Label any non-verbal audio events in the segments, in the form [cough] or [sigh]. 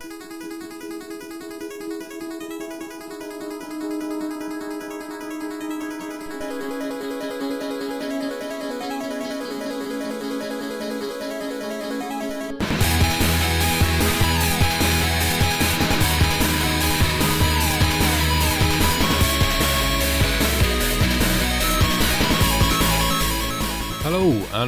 Hello,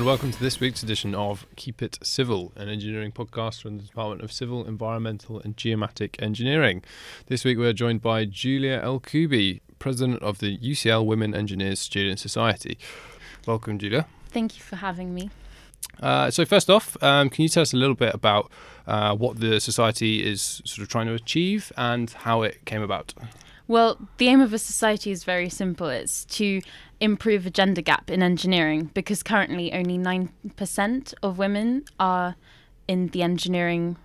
and welcome to this week's edition of Keep It Civil, an engineering podcast from the Department of Civil, Environmental and Geomatic Engineering. This week we're joined by Julia El Kubi, President of the UCL Women Engineers Student Society. Welcome, Julia. Thank you for having me. Uh, so, first off, um, can you tell us a little bit about uh, what the society is sort of trying to achieve and how it came about? Well, the aim of a society is very simple it's to improve a gender gap in engineering because currently only 9% of women are in the engineering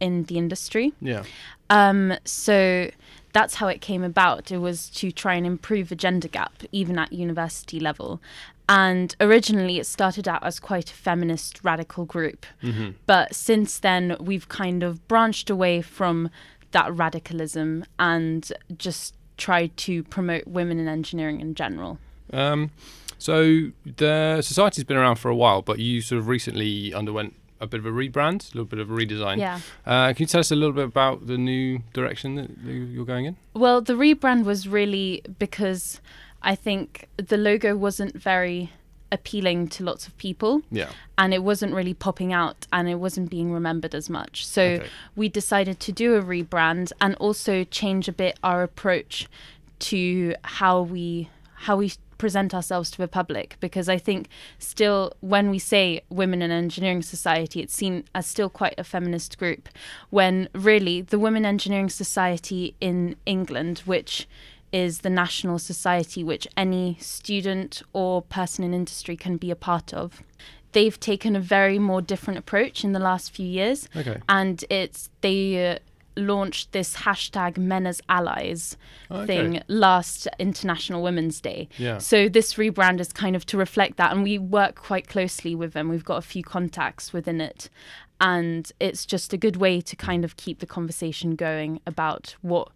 in the industry. Yeah. Um, so that's how it came about. It was to try and improve the gender gap, even at university level. And originally, it started out as quite a feminist radical group. Mm-hmm. But since then, we've kind of branched away from that radicalism and just try to promote women in engineering in general. Um, so, the society's been around for a while, but you sort of recently underwent a bit of a rebrand, a little bit of a redesign. Yeah. Uh, can you tell us a little bit about the new direction that you're going in? Well, the rebrand was really because I think the logo wasn't very appealing to lots of people Yeah. and it wasn't really popping out and it wasn't being remembered as much. So Okay. we decided to do a rebrand and also change a bit our approach to how we how we present ourselves to the public because I think still when we say women in engineering society it's seen as still quite a feminist group when really the women engineering society in England which is the national society which any student or person in industry can be a part of they've taken a very more different approach in the last few years Okay. and it's they uh, launched this hashtag men as allies Okay. thing last international women's day Yeah. so this rebrand is kind of to reflect that and we work quite closely with them we've got a few contacts within it and it's just a good way to kind of keep the conversation going about what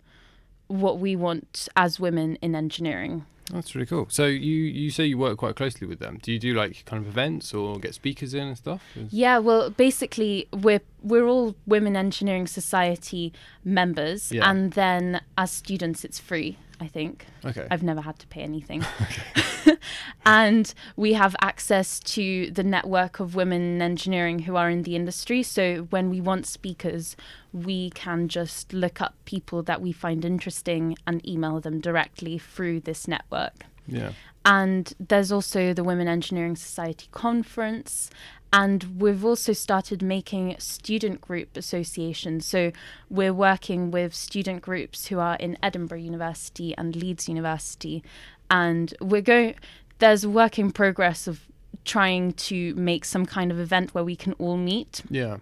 what we want as women in engineering That's really cool. So you you say you work quite closely with them. Do you do like kind of events or get speakers in and stuff? Yeah, well, basically, we're we're all Women Engineering Society members, Yeah. and then as students, it's free. I think Okay. I've never had to pay anything, [laughs] [laughs] and we have access to the network of women in engineering who are in the industry. So when we want speakers, we can just look up people that we find interesting and email them directly through this network. yeah. And there's also the Women Engineering Society conference. And we've also started making student group associations. So we're working with student groups who are in Edinburgh University and Leeds University. And we're going, there's work in progress of trying to make some kind of event where we can all meet Yeah.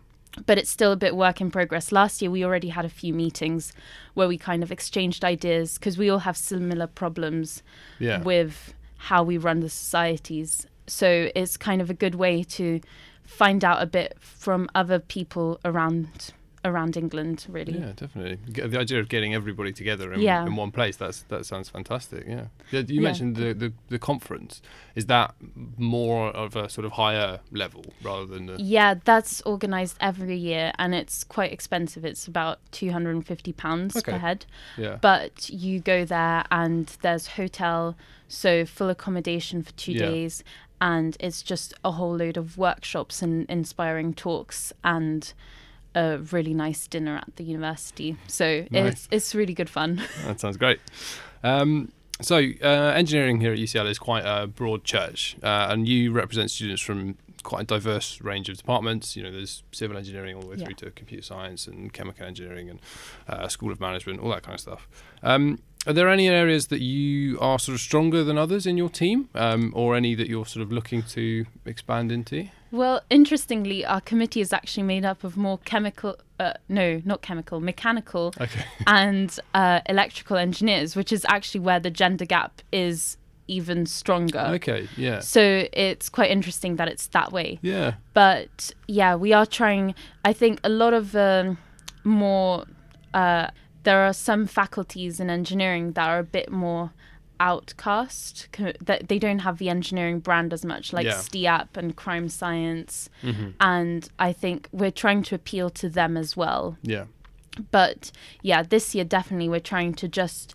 but it's still a bit work in progress. Last year, we already had a few meetings where we kind of exchanged ideas because we all have similar problems Yeah. with how we run the societies. So it's kind of a good way to find out a bit from other people around around England, really. Yeah, definitely. The idea of getting everybody together in, Yeah. in one place, that's that sounds fantastic. Yeah. yeah you mentioned the, the, the conference. Is that more of a sort of higher level rather than the Yeah, that's organised every year and it's quite expensive. It's about £250 Okay. per head. Yeah. But you go there and there's hotel, so full accommodation for two days, and it's just a whole load of workshops and inspiring talks and a really nice dinner at the university. So Nice. it's it's really good fun. [laughs] that sounds great. Um, so, uh, engineering here at UCL is quite a broad church, uh, and you represent students from quite a diverse range of departments. You know, there's civil engineering all the way Yeah. through to computer science and chemical engineering and uh, school of management, all that kind of stuff. Um, are there any areas that you are sort of stronger than others in your team, um, or any that you're sort of looking to expand into? Well, interestingly, our committee is actually made up of more chemical, uh, no, not chemical, mechanical Okay. [laughs] and uh, electrical engineers, which is actually where the gender gap is even stronger. Okay. Yeah. So it's quite interesting that it's that way. Yeah. But yeah, we are trying. I think a lot of um, more. Uh, there are some faculties in engineering that are a bit more outcast that they don't have the engineering brand as much like Yeah. STEaPP and crime science hmm and I think we're trying to appeal to them as well Yeah. but yeah, this year definitely we're trying to just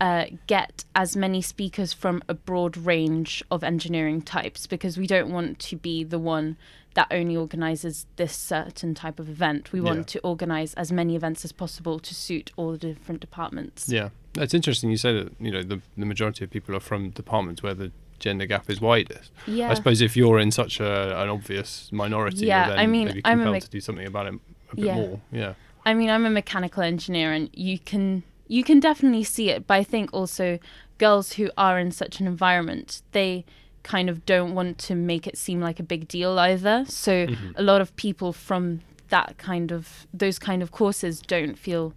uh, get as many speakers from a broad range of engineering types because we don't want to be the one that only organizes this certain type of event. We want Yeah. to organize as many events as possible to suit all the different departments. Yeah. that's interesting you say that, you know, the, the majority of people are from departments where the gender gap is widest. Yeah. I suppose if you're in such a, an obvious minority, Yeah, I mean, maybe I'm mech- to do something about it a bit Yeah. more. Yeah. I mean, I'm a mechanical engineer, and you can you can definitely see it. But I think also girls who are in such an environment, they kind of don't want to make it seem like a big deal either. So Mhm. a lot of people from that kind of those kind of courses don't feel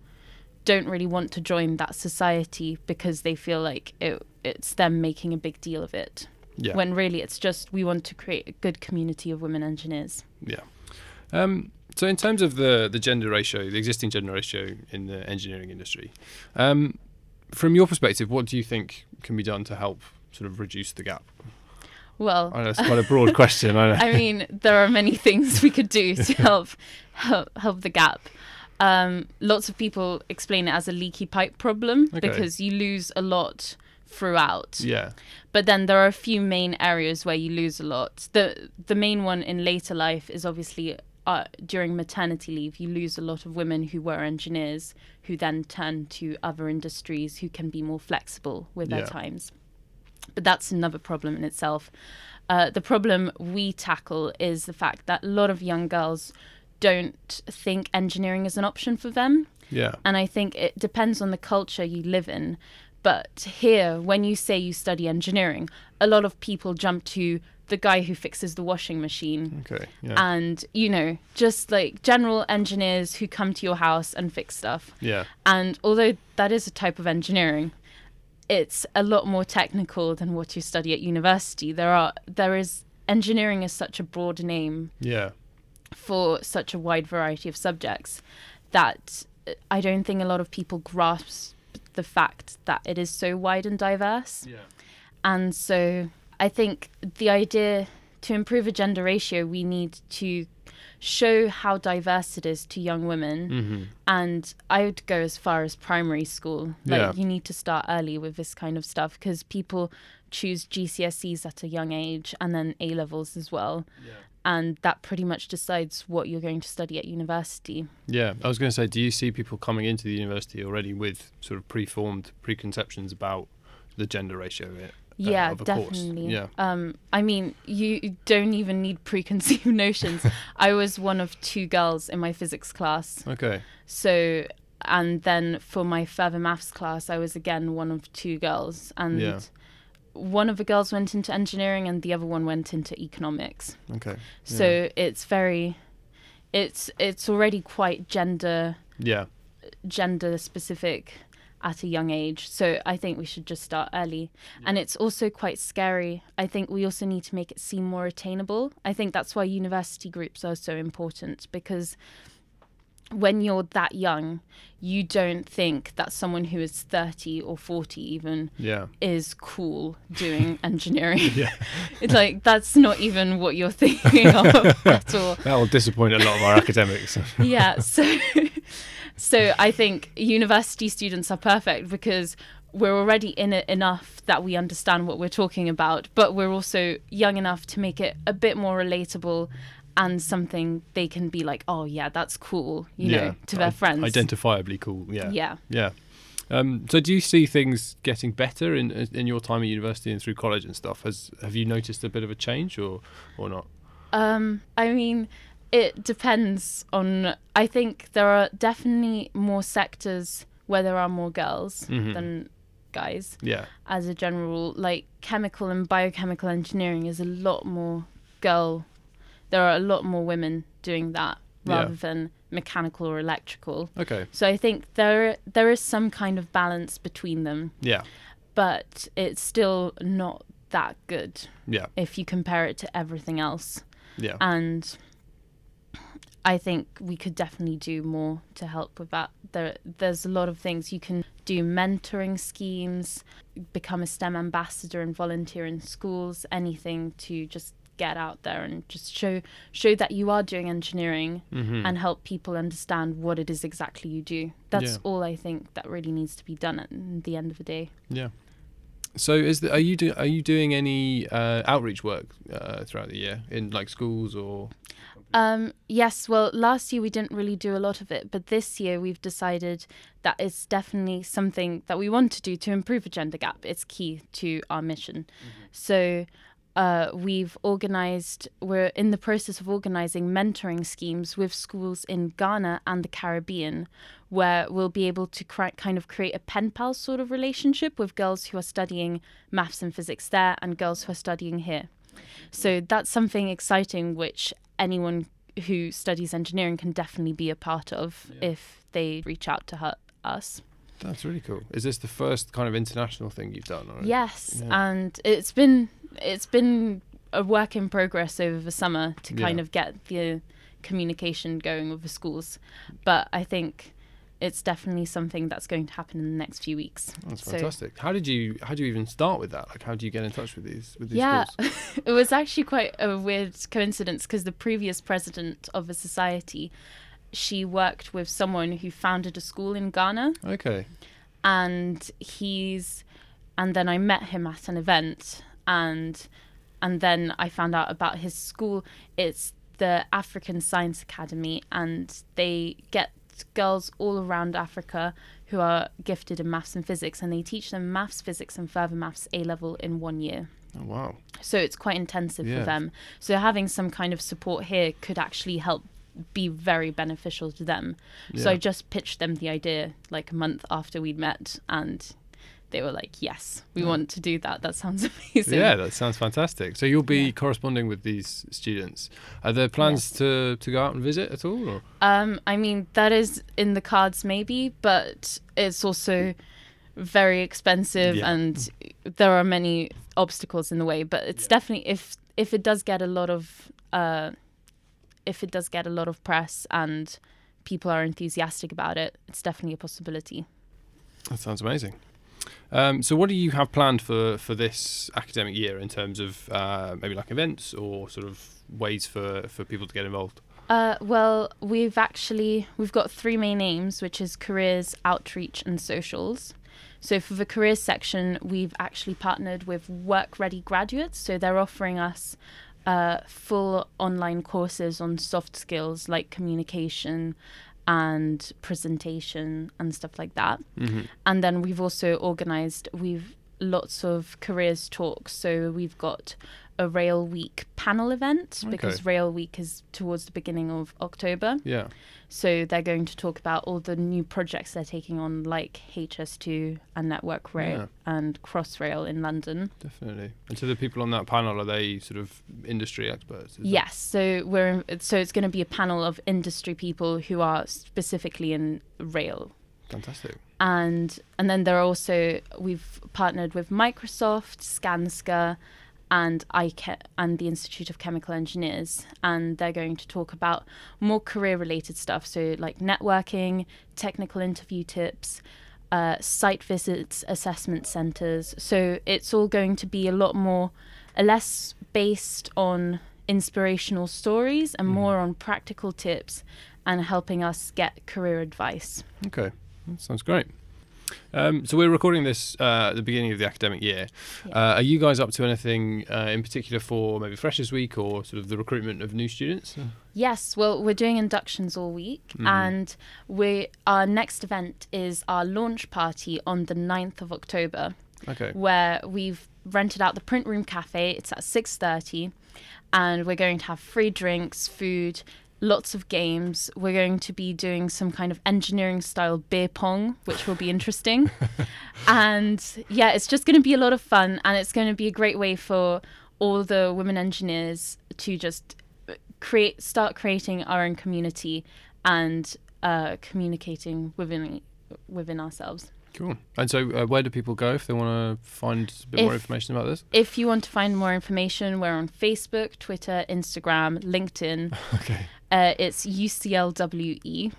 don't really want to join that society because they feel like it, it's them making a big deal of it. Yeah. When really it's just we want to create a good community of women engineers. Yeah. Um, so in terms of the the gender ratio, the existing gender ratio in the engineering industry, um, from your perspective, what do you think can be done to help sort of reduce the gap? Well, I know it's quite a broad question. I know. [laughs] I mean, there are many things we could do to [laughs] help help, help the gap. Um, lots of people explain it as a leaky pipe problem Okay. because you lose a lot throughout. yeah. But then there are a few main areas where you lose a lot. The the main one in later life is obviously uh, during maternity leave. You lose a lot of women who were engineers who then turn to other industries who can be more flexible with their times. But that's another problem in itself. Uh, the problem we tackle is the fact that a lot of young girls don't think engineering is an option for them. Yeah. And I think it depends on the culture you live in. But here, when you say you study engineering, a lot of people jump to the guy who fixes the washing machine. Okay. Yeah. And, you know, just like general engineers who come to your house and fix stuff. yeah. And although that is a type of engineering, it's a lot more technical than what you study at university. There are there is engineering is such a broad name Yeah. for such a wide variety of subjects that uh, I don't think a lot of people grasp the fact that it is so wide and diverse. Yeah. And so I think the idea to improve a gender ratio, we need to show how diverse it is to young women. hmm And I would go as far as primary school. Like, Yeah. you need to start early with this kind of stuff because people choose GCSEs at a young age and then A levels as well Yeah. and that pretty much decides what you're going to study at university. Yeah, I was going to say, do you see people coming into the university already with sort of preformed preconceptions about the gender ratio? uh, yeah, of a course? definitely. Yeah. Um, I mean, you don't even need preconceived [laughs] notions. [laughs] I was one of two girls in my physics class, Okay. so and then for my further maths class, I was again one of two girls, and Yeah. one of the girls went into engineering, and the other one went into economics. Okay. So it's very, it's it's already quite gender Yeah. gender specific at a young age. So I think we should just start early. And it's also quite scary. I think we also need to make it seem more attainable. I think that's why university groups are so important because when you're that young, you don't think that someone who is 30 or 40 even Yeah. is cool [laughs] doing engineering. It's like that's not even what you're thinking of [laughs] at all That will disappoint a lot of our academics. yeah so [laughs] so i think university students are perfect because we're already in it enough that we understand what we're talking about but we're also young enough to make it a bit more relatable and something they can be like oh yeah that's cool you yeah. know to their I- friends Identifiably cool. Yeah. yeah Yeah. Um, so, do you see things getting better in in your time at university and through college and stuff? Has have you noticed a bit of a change or or not? Um, I mean, it depends on. I think there are definitely more sectors where there are more girls Mhm. than guys. Yeah. As a general rule, like chemical and biochemical engineering is a lot more girl. There are a lot more women doing that Yeah. rather than mechanical or electrical. Okay. So I think there there is some kind of balance between them, Yeah. but it's still not that good Yeah. if you compare it to everything else Yeah. and I think we could definitely do more to help with that. There, there's a lot of things you can do mentoring schemes, become a STEM ambassador and volunteer in schools, anything to just get out there and just show show that you are doing engineering Mhm. and help people understand what it is exactly you do. That's Yeah. all I think that really needs to be done at the end of the day. Yeah. So, is the, are you do, are you doing any uh, outreach work uh, throughout the year in like schools or? Um, yes, well, last year we didn't really do a lot of it, but this year we've decided that it's definitely something that we want to do to improve the gender gap. It's key to our mission. So uh, we've organized, we're in the process of organizing mentoring schemes with schools in Ghana and the Caribbean, where we'll be able to kind of create a pen pal sort of relationship with girls who are studying maths and physics there and girls who are studying here. So that's something exciting which anyone who studies engineering can definitely be a part of Yeah. if they reach out to her, us. That's really cool. Is this the first kind of international thing you've done? Or Yes, Yeah. and it's been it's been a work in progress over the summer to kind Yeah. of get the communication going with the schools, but I think it's definitely something that's going to happen in the next few weeks. That's So- fantastic. How did you how do you even start with that? Like, how do you get in touch with these with these Yeah, schools? [laughs] it was actually quite a weird coincidence because the previous president of a society, she worked with someone who founded a school in Ghana, Okay. and he's, and then I met him at an event, and, and then I found out about his school. It's the African Science Academy, and they get girls all around Africa who are gifted in maths and physics, and they teach them maths, physics, and further maths A level in one year. Oh wow. So it's quite intensive Yeah. for them. So having some kind of support here could actually help be very beneficial to them. So I just pitched them the idea like a month after we'd met and they were like, "Yes, we Yeah. want to do that. That sounds [laughs] amazing." Yeah, that sounds fantastic. So you'll be Yeah. corresponding with these students. Are there plans Yes. to to go out and visit at all? Or? Um, I mean, that is in the cards maybe, but it's also very expensive Yeah. and there are many obstacles in the way. But it's definitely if if it does get a lot of uh, if it does get a lot of press and people are enthusiastic about it, it's definitely a possibility. That sounds amazing. Um, so, what do you have planned for, for this academic year in terms of uh, maybe like events or sort of ways for, for people to get involved? Uh, well, we've actually we've got three main aims, which is careers, outreach, and socials. So for the careers section, we've actually partnered with Work Ready graduates. So they're offering us uh, full online courses on soft skills like communication and presentation and stuff like that. Mm-hmm. And then we've also organised we've lots of careers talks. So we've got a Rail Week panel event because Rail Week is towards the beginning of October. Yeah. So they're going to talk about all the new projects they're taking on, like HS2 and Network Rail Yeah. and Crossrail in London. Definitely. And so the people on that panel are they sort of industry experts? Yes, so we're so it's going to be a panel of industry people who are specifically in rail Fantastic. and and then there are also we've partnered with Microsoft, Skanska, and ICE and the Institute of Chemical Engineers, and they're going to talk about more career-related stuff, so like networking, technical interview tips. Uh, site visits, assessment centres. So it's all going to be a lot more, uh, less based on inspirational stories and Mhm. more on practical tips and helping us get career advice. Okay. That sounds great. Um, so we're recording this uh, at the beginning of the academic year. Yeah. Uh, are you guys up to anything uh, in particular for maybe Freshers Week or sort of the recruitment of new students? Yes, well, we're doing inductions all week, Mhm. and we our next event is our launch party on the 9th of October, Okay. where we've rented out the print room cafe. It's at six thirty, and we're going to have free drinks, food, lots of games. We're going to be doing some kind of engineering style beer pong, which will be interesting. [laughs] and yeah, it's just going to be a lot of fun, and it's going to be a great way for all the women engineers to just create, start creating our own community and uh, communicating within within ourselves. Cool. And so, uh, where do people go if they want to find a bit If- more information about this? If you want to find more information, we're on Facebook, Twitter, Instagram, LinkedIn. [laughs] Okay. Uh, it's UCLWE.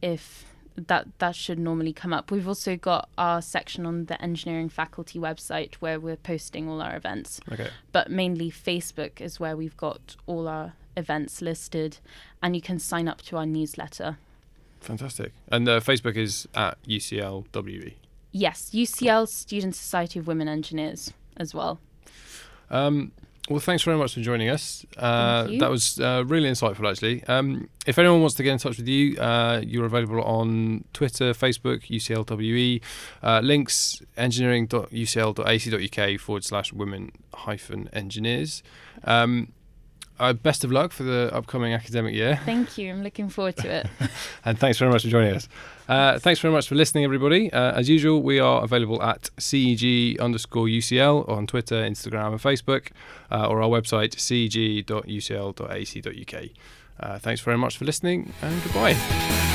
If that that should normally come up. We've also got our section on the engineering faculty website where we're posting all our events. Okay. But mainly Facebook is where we've got all our events listed, and you can sign up to our newsletter. Fantastic. And uh, Facebook is at UCLWE. Yes, UCL Student Society of Women Engineers as well. Um, well, thanks very much for joining us. Uh, Thank you. That was uh, really insightful, actually. Um, if anyone wants to get in touch with you, uh, you're available on Twitter, Facebook, UCLWE, uh, links engineering.ucl.ac.uk forward slash women hyphen engineers. Um, uh, best of luck for the upcoming academic year. Thank you. I'm looking forward to it. [laughs] And thanks very much for joining us. Uh, thanks very much for listening, everybody. Uh, as usual, we are available at CEG underscore UCL on Twitter, Instagram, and Facebook, uh, or our website, ceg.ucl.ac.uk. Uh, thanks very much for listening, and goodbye.